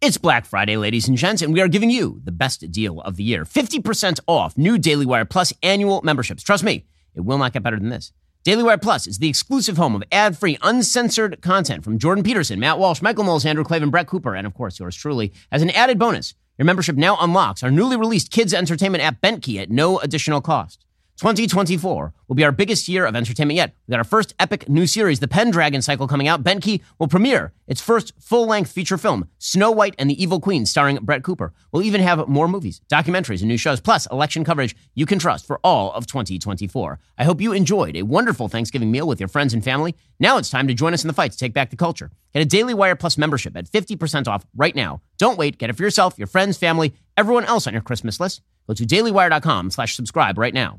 It's Black Friday, ladies and gents, and we are giving you the best deal of the year 50% off new Daily Wire Plus annual memberships. Trust me, it will not get better than this. Daily Wire Plus is the exclusive home of ad free, uncensored content from Jordan Peterson, Matt Walsh, Michael Knowles, Andrew Klavan, Brett Cooper, and of course, yours truly. As an added bonus, your membership now unlocks our newly released kids entertainment app, Bentkey, at no additional cost. 2024 will be our biggest year of entertainment yet. We got our first epic new series, The Pendragon Cycle, coming out. Bentkey will premiere its first full length feature film, Snow White and the Evil Queen, starring Brett Cooper. We'll even have more movies, documentaries, and new shows, plus election coverage you can trust for all of 2024. I hope you enjoyed a wonderful Thanksgiving meal with your friends and family. Now it's time to join us in the fight to take back the culture. Get a Daily Wire Plus membership at 50% off right now. Don't wait. Get it for yourself, your friends, family, everyone else on your Christmas list. Go to dailywire.com slash subscribe right now.